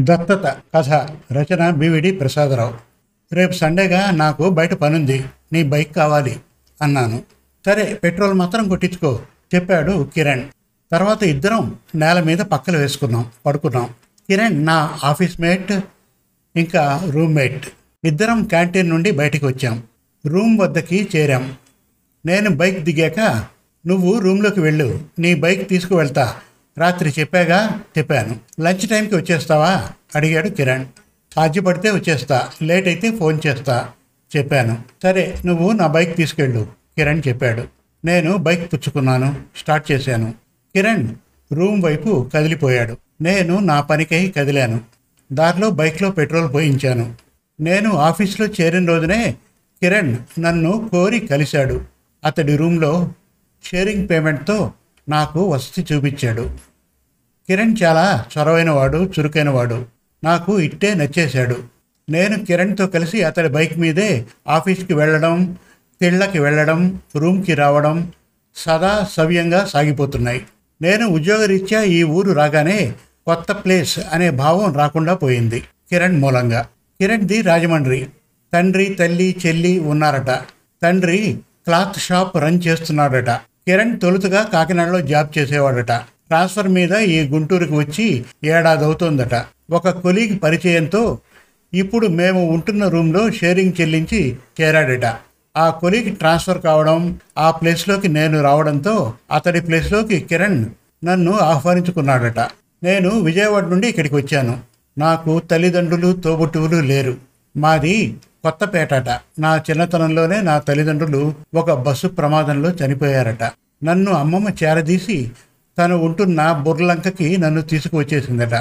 దత్తత కథ రచన బివిడి ప్రసాదరావు. రేపు సండేగా నాకు బయట పనుంది నీ బైక్ కావాలి అన్నాను. సరే పెట్రోల్ మాత్రం కొట్టించుకో చెప్పాడు కిరణ్. తర్వాత ఇద్దరం నేల మీద పక్కలు వేసుకున్నాం పడుకున్నాం. కిరణ్ నా ఆఫీస్ మేట్ ఇంకా రూమ్మేట్. ఇద్దరం క్యాంటీన్ నుండి బయటికి వచ్చాం. రూమ్ వద్దకి చేరాం. నేను బైక్ దిగాక నువ్వు రూమ్లోకి వెళ్ళు నీ బైక్ తీసుకువెళ్తా రాత్రి చెప్పాగా చెప్పాను. లంచ్ టైంకి వచ్చేస్తావా? అడిగాడు కిరణ్. సాధ్యపడితే వచ్చేస్తా. లేట్ అయితే ఫోన్ చేస్తా. చెప్పాను. సరే నువ్వు నా బైక్ తీసుకెళ్ళు కిరణ్ చెప్పాడు. నేను బైక్ పుచ్చుకున్నాను. స్టార్ట్ చేశాను. కిరణ్ రూమ్ వైపు కదిలిపోయాడు. నేను నా పనికై కదిలాను. దారిలో బైక్లో పెట్రోల్ పోయించాను. నేను ఆఫీస్లో చేరిన రోజునే కిరణ్ నన్ను కోరి కలిశాడు. అతడి రూమ్లో షేరింగ్ పేమెంట్తో నాకు వసతి చూపించాడు. కిరణ్ చాలా చొరవైనవాడు చురుకైనవాడు. నాకు ఇట్టే నచ్చేశాడు. నేను కిరణ్తో కలిసి అతడి బైక్ మీదే ఆఫీస్కి వెళ్ళడం తిళ్ళకి వెళ్ళడం రూమ్కి రావడం సదా సవ్యంగా సాగిపోతున్నాయి. నేను ఉద్యోగరీత్యా ఈ ఊరు రాగానే కొత్త ప్లేస్ అనే భావం రాకుండా పోయింది కిరణ్ మూలంగా. కిరణ్ది రాజమండ్రి. తండ్రి తల్లి చెల్లి ఉన్నారట. తండ్రి క్లాత్ షాప్ రన్ చేస్తున్నాడట. కిరణ్ తొలుతగా కాకినాడలో జాబ్ చేసేవాడట. ట్రాన్స్ఫర్ మీద ఈ గుంటూరుకు వచ్చి ఏడాది అవుతోందట ఒక కొలీగ్ పరిచయంతో ఇప్పుడు మేము ఉంటున్న రూమ్లో షేరింగ్ చెల్లించి చేరాడట. ఆ కొలీగ్ ట్రాన్స్ఫర్ కావడం ఆ ప్లేస్లోకి నేను రావడంతో అతడి ప్లేస్లోకి కిరణ్ నన్ను ఆహ్వానించుకున్నాడట. నేను విజయవాడ నుండి ఇక్కడికి వచ్చాను. నాకు తల్లిదండ్రులు తోబుట్టువులు లేరు. మాది కొత్తపేటట. నా చిన్నతనంలోనే నా తల్లిదండ్రులు ఒక బస్సు ప్రమాదంలో చనిపోయారట. నన్ను అమ్మమ్మ చేరదీసి తను ఉంటున్న బుర్లంకకి నన్ను తీసుకువచ్చేసిందట.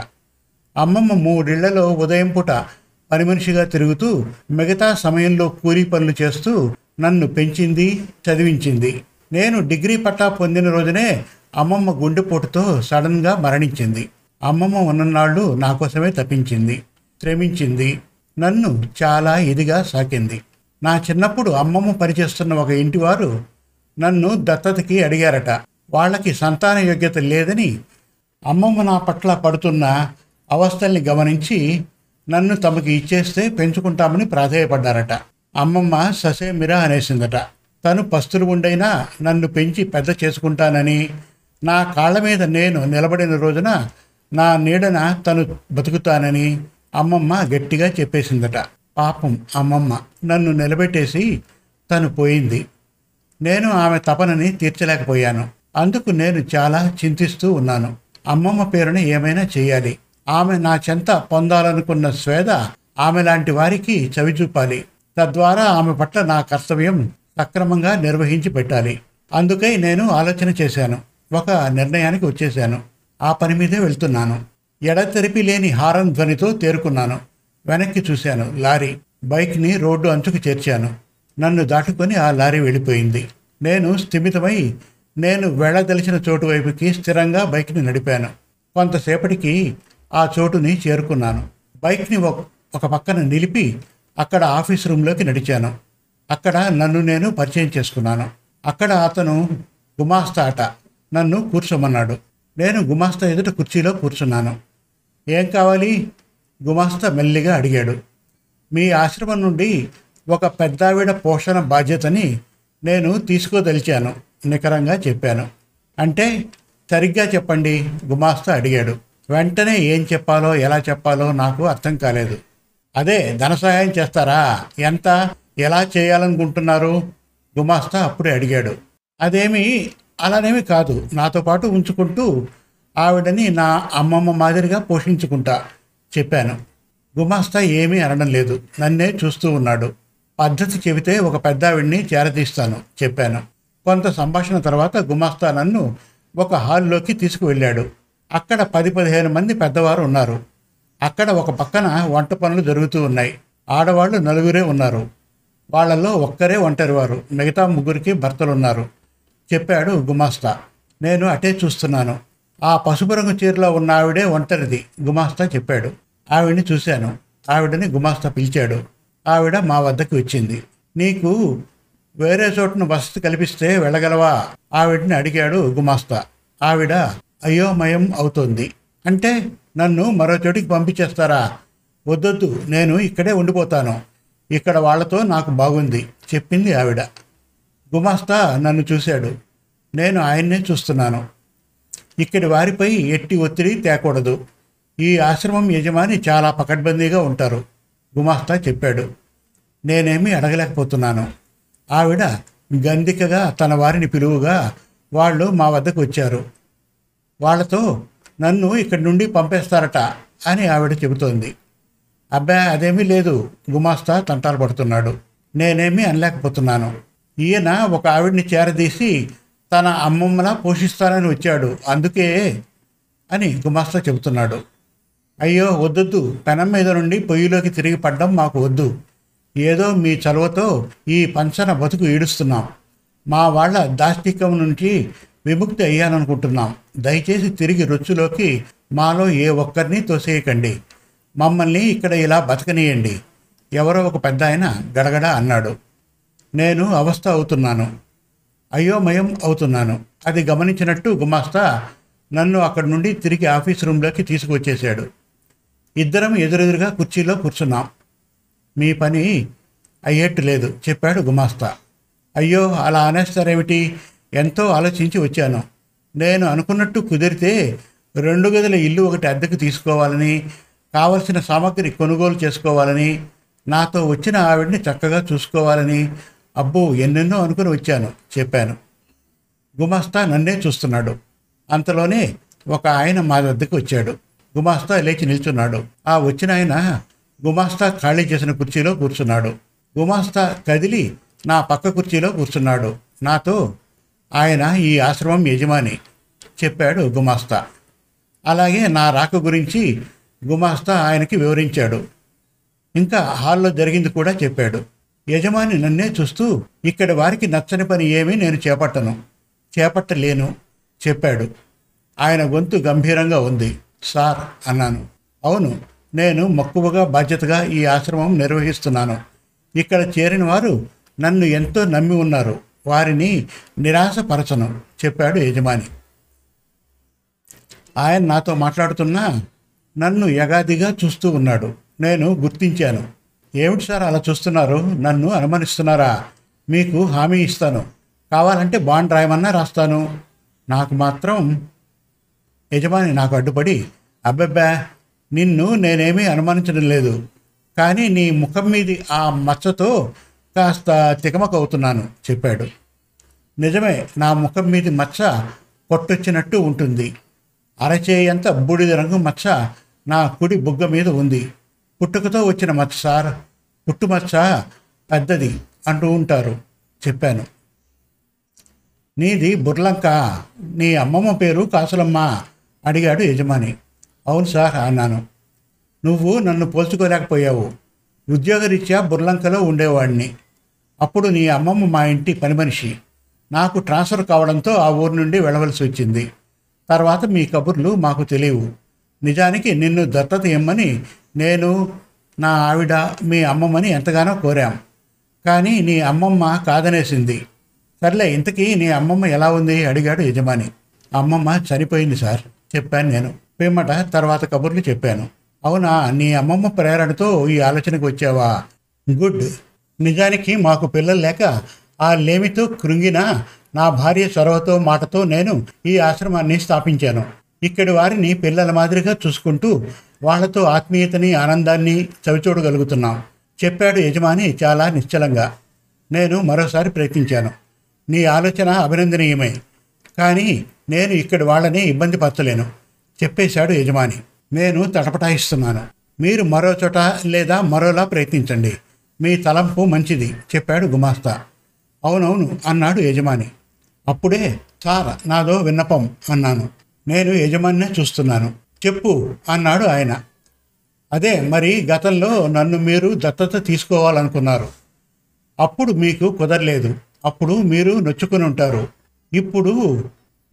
అమ్మమ్మ మూడిళ్ళలో ఉదయం పూట పని మనిషిగా తిరుగుతూ మిగతా సమయంలో కూలీ పనులు చేస్తూ నన్ను పెంచింది చదివించింది. నేను డిగ్రీ పట్టా పొందిన రోజునే అమ్మమ్మ గుండెపోటుతో సడన్గా మరణించింది. అమ్మమ్మ ఉన్ననాళ్ళు నా కోసమే తప్పించింది శ్రమించింది. నన్ను చాలా ఇదిగా సాకింది. నా చిన్నప్పుడు అమ్మమ్మ పనిచేస్తున్న ఒక ఇంటివారు నన్ను దత్తతకి అడిగారట. వాళ్ళకి సంతాన యోగ్యత లేదని అమ్మమ్మ నా పట్ల పడుతున్న అవస్థల్ని గమనించి నన్ను తమకి ఇచ్చేస్తే పెంచుకుంటామని ప్రాధేయపడ్డారట. అమ్మమ్మ ససేమిరా అనేసిందట. తను పస్తులు ఉండైనా నన్ను పెంచి పెద్ద చేసుకుంటానని నా కాళ్ళ మీద నేను నిలబడిన రోజున నా నీడన తను బతుకుతానని అమ్మమ్మ గట్టిగా చెప్పేసిందట. పాపం అమ్మమ్మ నన్ను నిలబెట్టేసి తను పోయింది. నేను ఆమె తపనని తీర్చలేకపోయాను. అందుకు నేను చాలా చింతిస్తూ ఉన్నాను. అమ్మమ్మ పేరుని ఏమైనా చేయాలి. ఆమె నా చెంత పొందాలనుకున్న స్వేద ఆమె లాంటి వారికి చవిచూపాలి. తద్వారా ఆమె పట్ల నా కర్తవ్యం సక్రమంగా నిర్వహించి పెట్టాలి. అందుకై నేను ఆలోచన చేశాను. ఒక నిర్ణయానికి వచ్చేశాను. ఆ పని మీదే వెళ్తున్నాను. ఎడతెరిపి లేని హారన్ ధ్వనితో తేరుకున్నాను. వెనక్కి చూశాను లారీ. బైక్ని రోడ్డు అంచుకు చేర్చాను. నన్ను దాటుకొని ఆ లారీ వెళ్ళిపోయింది. నేను స్థిమితమై నేను వెళ్ళదలిచిన చోటు వైపుకి స్థిరంగా బైక్ని నడిపాను. కొంతసేపటికి ఆ చోటుని చేరుకున్నాను. బైక్ని ఒక- ఒక పక్కన నిలిపి అక్కడ ఆఫీస్ రూమ్లోకి నడిచాను. అక్కడ నన్ను నేను పరిచయం చేసుకున్నాను. అక్కడ అతను గుమాస్తా అట. నన్ను కూర్చోమన్నాడు. నేను గుమాస్తా ఎదుట కుర్చీలో కూర్చున్నాను. ఏం కావాలి? గుమాస్తా మెల్లిగా అడిగాడు. మీ ఆశ్రమం నుండి ఒక పెద్దావిడ పోషణ బాధ్యతని నేను తీసుకోదలిచాను నికరంగా చెప్పాను. అంటే సరిగ్గా చెప్పండి గుమాస్తా అడిగాడు. వెంటనే ఏం చెప్పాలో ఎలా చెప్పాలో నాకు అర్థం కాలేదు. అదే ధన సహాయం చేస్తారా? ఎంత? ఎలా చేయాలనుకుంటున్నారు? గుమాస్తా అప్పుడే అడిగాడు. అదేమి అలానేమి కాదు. నాతో పాటు ఉంచుకుంటూ ఆవిడని నా అమ్మమ్మ మాదిరిగా పోషించుకుంటా చెప్పాను. గుమాస్తా ఏమీ అనడం లేదు. నన్నే చూస్తూ ఉన్నాడు. పద్ధతి చెబితే ఒక పెద్దావిడిని చేరదీస్తాను చెప్పాను. కొంత సంభాషణ తర్వాత గుమాస్తా నన్ను ఒక హాల్లోకి తీసుకువెళ్ళాడు. అక్కడ పది పదిహేను మంది పెద్దవారు ఉన్నారు. అక్కడ ఒక పక్కన వంట పనులు జరుగుతూ ఉన్నాయి. ఆడవాళ్ళు నలుగురే ఉన్నారు. వాళ్ళల్లో ఒక్కరే ఒంటరివారు. మిగతా ముగ్గురికి భర్తలున్నారు. చెప్పాడు గుమాస్తా. నేను అటే చూస్తున్నాను. ఆ పసుపు రంగు చీరలో ఉన్న ఆవిడే ఒంటరిది. గుమాస్తా చెప్పాడు. ఆవిడని చూశాను. ఆవిడని గుమాస్తా పిలిచాడు. ఆవిడ మా వద్దకు వచ్చింది. నీకు వేరే చోటును వసతి కల్పిస్తే వెళ్ళగలవా? ఆవిడని అడిగాడు గుమాస్తా. ఆవిడ అయోమయం అవుతోంది. అంటే నన్ను మరో చోటికి పంపించేస్తారా? వద్దొద్దు. నేను ఇక్కడే ఉండిపోతాను. ఇక్కడ వాళ్ళతో నాకు బాగుంది చెప్పింది ఆవిడ. గుమాస్తా నన్ను చూశాడు. నేను ఆయన్నే చూస్తున్నాను. ఇక్కడి వారిపై ఎట్టి ఒత్తిడి తేకూడదు. ఈ ఆశ్రమం యజమాని చాలా పకడ్బందీగా ఉంటారు గుమాస్తా చెప్పాడు. నేనేమీ అడగలేకపోతున్నాను. ఆవిడ గంధికగా తన వారిని పిలువుగా వాళ్ళు మా వద్దకు వచ్చారు. వాళ్ళతో నన్ను ఇక్కడి నుండి పంపేస్తారట అని ఆవిడ చెబుతోంది. అబ్బా అదేమీ లేదు గుమాస్తా తంటాలు పడుతున్నాడు. నేనేమీ అనలేకపోతున్నాను. ఈయన ఒక ఆవిడ్ని చేరదీసి తన అమ్మమ్మన పోషిస్తానని వచ్చాడు. అందుకే అని గుమాస్తా చెబుతున్నాడు. అయ్యో వద్దొద్దు. పెనం మీద నుండి పొయ్యిలోకి తిరిగి పడ్డం మాకు వద్దు. ఏదో మీ చలువతో ఈ పంచన బతుకు ఈడుస్తున్నాం మా వాళ్ళ దాష్టికం నుంచి విముక్తి అయ్యాననుకుంటున్నాం. దయచేసి తిరిగి రొచ్చులోకి మాలో ఏ ఒక్కరిని తోసేయకండి. మమ్మల్ని ఇక్కడ ఇలా బతకనీయండి. ఎవరో ఒక పెద్ద ఆయన గడగడ అన్నాడు. నేను అవస్థ అవుతున్నాను. అయోమయం అవుతున్నాను. అది గమనించినట్టు గుమాస్తా నన్ను అక్కడి నుండి తిరిగి ఆఫీస్ రూమ్లోకి తీసుకువచ్చేశాడు. ఇద్దరం ఎదురెదురుగా కుర్చీలో కూర్చున్నాం. మీ పని అయ్యేట్టు లేదు చెప్పాడు గుమాస్తా. అయ్యో అలా అనేస్తారేమిటి? ఎంతో ఆలోచించి వచ్చాను. నేను అనుకున్నట్టు కుదిరితే రెండు గదుల ఇల్లు ఒకటి అద్దెకు తీసుకోవాలని కావలసిన సామగ్రి కొనుగోలు చేసుకోవాలని నాతో వచ్చిన ఆవిడ్ని చక్కగా చూసుకోవాలని అబ్బో ఎన్నెన్నో అనుకుని వచ్చాను చెప్పాను. గుమాస్తా నన్నే చూస్తున్నాడు. అంతలోనే ఒక ఆయన మా వద్దకు వచ్చాడు. గుమాస్తా లేచి నిల్చున్నాడు. ఆ వచ్చిన ఆయన గుమాస్తా ఖాళీ చేసిన కుర్చీలో కూర్చున్నాడు. గుమాస్తా కదిలి నా పక్క కుర్చీలో కూర్చున్నాడు. నాతో ఆయన ఈ ఆశ్రమం యజమాని చెప్పాడు గుమాస్తా. అలాగే నా రాక గురించి గుమాస్తా ఆయనకి వివరించాడు. ఇంకా హాల్లో జరిగింది కూడా చెప్పాడు. యజమాని నన్నే చూస్తూ ఇక్కడ వారికి నచ్చని పని ఏమీ నేను చేపట్టను. చేపట్టలేను చెప్పాడు. ఆయన గొంతు గంభీరంగా ఉంది. సార్ అన్నాను. అవును నేను మక్కువగా బాధ్యతగా ఈ ఆశ్రమం నిర్వహిస్తున్నాను. ఇక్కడ చేరిన వారు నన్ను ఎంతో నమ్మి ఉన్నారు. వారిని నిరాశపరచను చెప్పాడు యజమాని. ఆయన నాతో మాట్లాడుతున్నా నన్ను యగాదిగా చూస్తూ ఉన్నాడు. నేను గుర్తించాను. ఏమిటి సార్ అలా చూస్తున్నారు? నన్ను అనుమానిస్తున్నారా? మీకు హామీ ఇస్తాను. కావాలంటే బాండ్ రాయమన్నా రాస్తాను. నాకు మాత్రం యజమాని నాకు అడ్డుపడి అబ్బబ్బా నిన్ను నేనేమీ అనుమానించడం లేదు. కానీ నీ ముఖం మీది ఆ మచ్చతో కాస్త తికమకవుతున్నాను చెప్పాడు. నిజమే నా ముఖం మీది మచ్చ పొట్టొచ్చినట్టు ఉంటుంది. అరచేయంత బూడిద రంగు మచ్చ నా కుడి బుగ్గ మీద ఉంది. పుట్టుకతో వచ్చిన మచ్చ సార్ పుట్టుమచ్చ పెద్దది అంటూ ఉంటారు. చెప్పాను. నీది బుర్లంక నీ అమ్మమ్మ పేరు కాసులమ్మ అడిగాడు యజమాని. అవును సార్ అన్నాను. నువ్వు నన్ను పోల్చుకోలేకపోయావు. ఉద్యోగరీత్యా బుర్లంకలో ఉండేవాడిని. అప్పుడు నీ అమ్మమ్మ మా ఇంటి పని మనిషి నాకు ట్రాన్స్ఫర్ కావడంతో ఆ ఊరు నుండి వెళ్ళవలసి వచ్చింది. తర్వాత మీ కబుర్లు మాకు తెలియవు. నిజానికి నిన్ను దత్తత ఇమ్మని నేను నా ఆవిడ మీ అమ్మమ్మని ఎంతగానో కోరాం. కానీ నీ అమ్మమ్మ కాదనేసింది. సర్లే ఇంతకీ నీ అమ్మమ్మ ఎలా ఉంది? అడిగాడు యజమాని. అమ్మమ్మ చనిపోయింది సార్ చెప్పాను నేను. పిమ్మట తర్వాత కబుర్లు చెప్పాను. అవునా నీ అమ్మమ్మ ప్రేరణతో ఈ ఆలోచనకు వచ్చావా? గుడ్. నిజానికి మాకు పిల్లలు లేక ఆ లేమితో కృంగిన నా భార్య చొరవతో మాటతో నేను ఈ ఆశ్రమాన్ని స్థాపించాను. ఇక్కడి వారిని పిల్లల మాదిరిగా చూసుకుంటూ వాళ్ళతో ఆత్మీయతని ఆనందాన్ని చవిచూడగలుగుతున్నాం. చెప్పాడు యజమాని చాలా నిశ్చలంగా. నేను మరోసారి ప్రయత్నించాను. నీ ఆలోచన అభినందనీయమే. కానీ నేను ఇక్కడి వాళ్ళని ఇబ్బంది పరచలేను. చెప్పేశాడు యజమాని. నేను తటపటాయిస్తున్నాను. మీరు మరో చోట లేదా మరోలా ప్రయత్నించండి. మీ తలంపు మంచిది చెప్పాడు గుమాస్తా. అవునవును అన్నాడు యజమాని. అప్పుడే సార్ నాదో విన్నపం అన్నాను. నేను యజమానినే చూస్తున్నాను. చెప్పు అన్నాడు ఆయన. అదే మరి గతంలో నన్ను మీరు దత్తత తీసుకోవాలనుకున్నారు. అప్పుడు మీకు కుదరలేదు. అప్పుడు మీరు నొచ్చుకుని ఉంటారు. ఇప్పుడు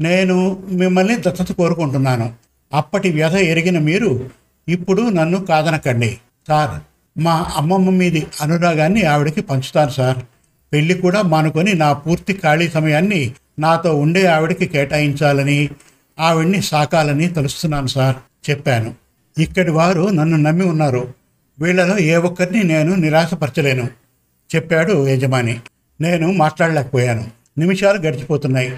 నేను మిమ్మల్ని దత్తత కోరుకుంటున్నాను. అప్పటి వ్యధ ఎరిగిన మీరు ఇప్పుడు నన్ను కాదనకండి. సార్ మా అమ్మమ్మ మీది అనురాగాన్ని ఆవిడకి పంచుతాను సార్. పెళ్ళి కూడా మానుకొని నా పూర్తి ఖాళీ సమయాన్ని నాతో ఉండే ఆవిడకి కేటాయించాలని ఆవిడ్ని సాకాలని తలుస్తున్నాను సార్ చెప్పాను. ఇక్కడి వారు నన్ను నమ్మి ఉన్నారు. వీళ్ళలో ఏ ఒక్కరిని నేను నిరాశపరచలేను చెప్పాడు యజమాని. నేను మాట్లాడలేకపోయాను. నిమిషాలు గడిచిపోతున్నాయి.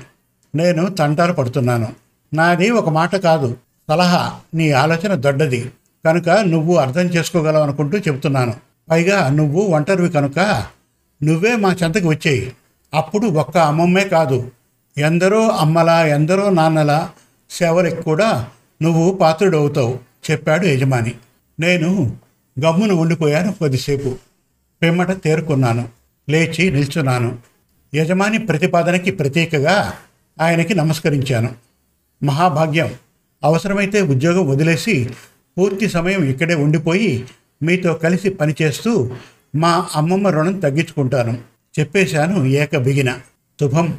నేను తంటారు పడుతున్నాను. నాది ఒక మాట కాదు. సలహా. నీ ఆలోచన దొడ్డది. కనుక నువ్వు అర్థం చేసుకోగలవు అనుకుంటూ చెబుతున్నాను. పైగా నువ్వు ఒంటరివి కనుక నువ్వే మా చెంతకు వచ్చేయి. అప్పుడు ఒక్క అమ్మమ్మే కాదు. ఎందరో అమ్మలా ఎందరో నాన్నలా సేవలకు కూడా నువ్వు పాత్రుడవుతావు చెప్పాడు యజమాని. నేను గమ్మున ఉండిపోయాను కొద్దిసేపు. పిమ్మట తేరుకున్నాను. లేచి నిల్చున్నాను. యజమాని ప్రతిపాదనకి ప్రతీకగా ఆయనకి నమస్కరించాను. మహాభాగ్యం. అవసరమైతే ఉద్యోగం వదిలేసి పూర్తి సమయం ఇక్కడే ఉండిపోయి మీతో కలిసి పనిచేస్తూ మా అమ్మమ్మ రుణం తగ్గించుకుంటాను. చెప్పేశాను ఏక బిగిన. శుభం.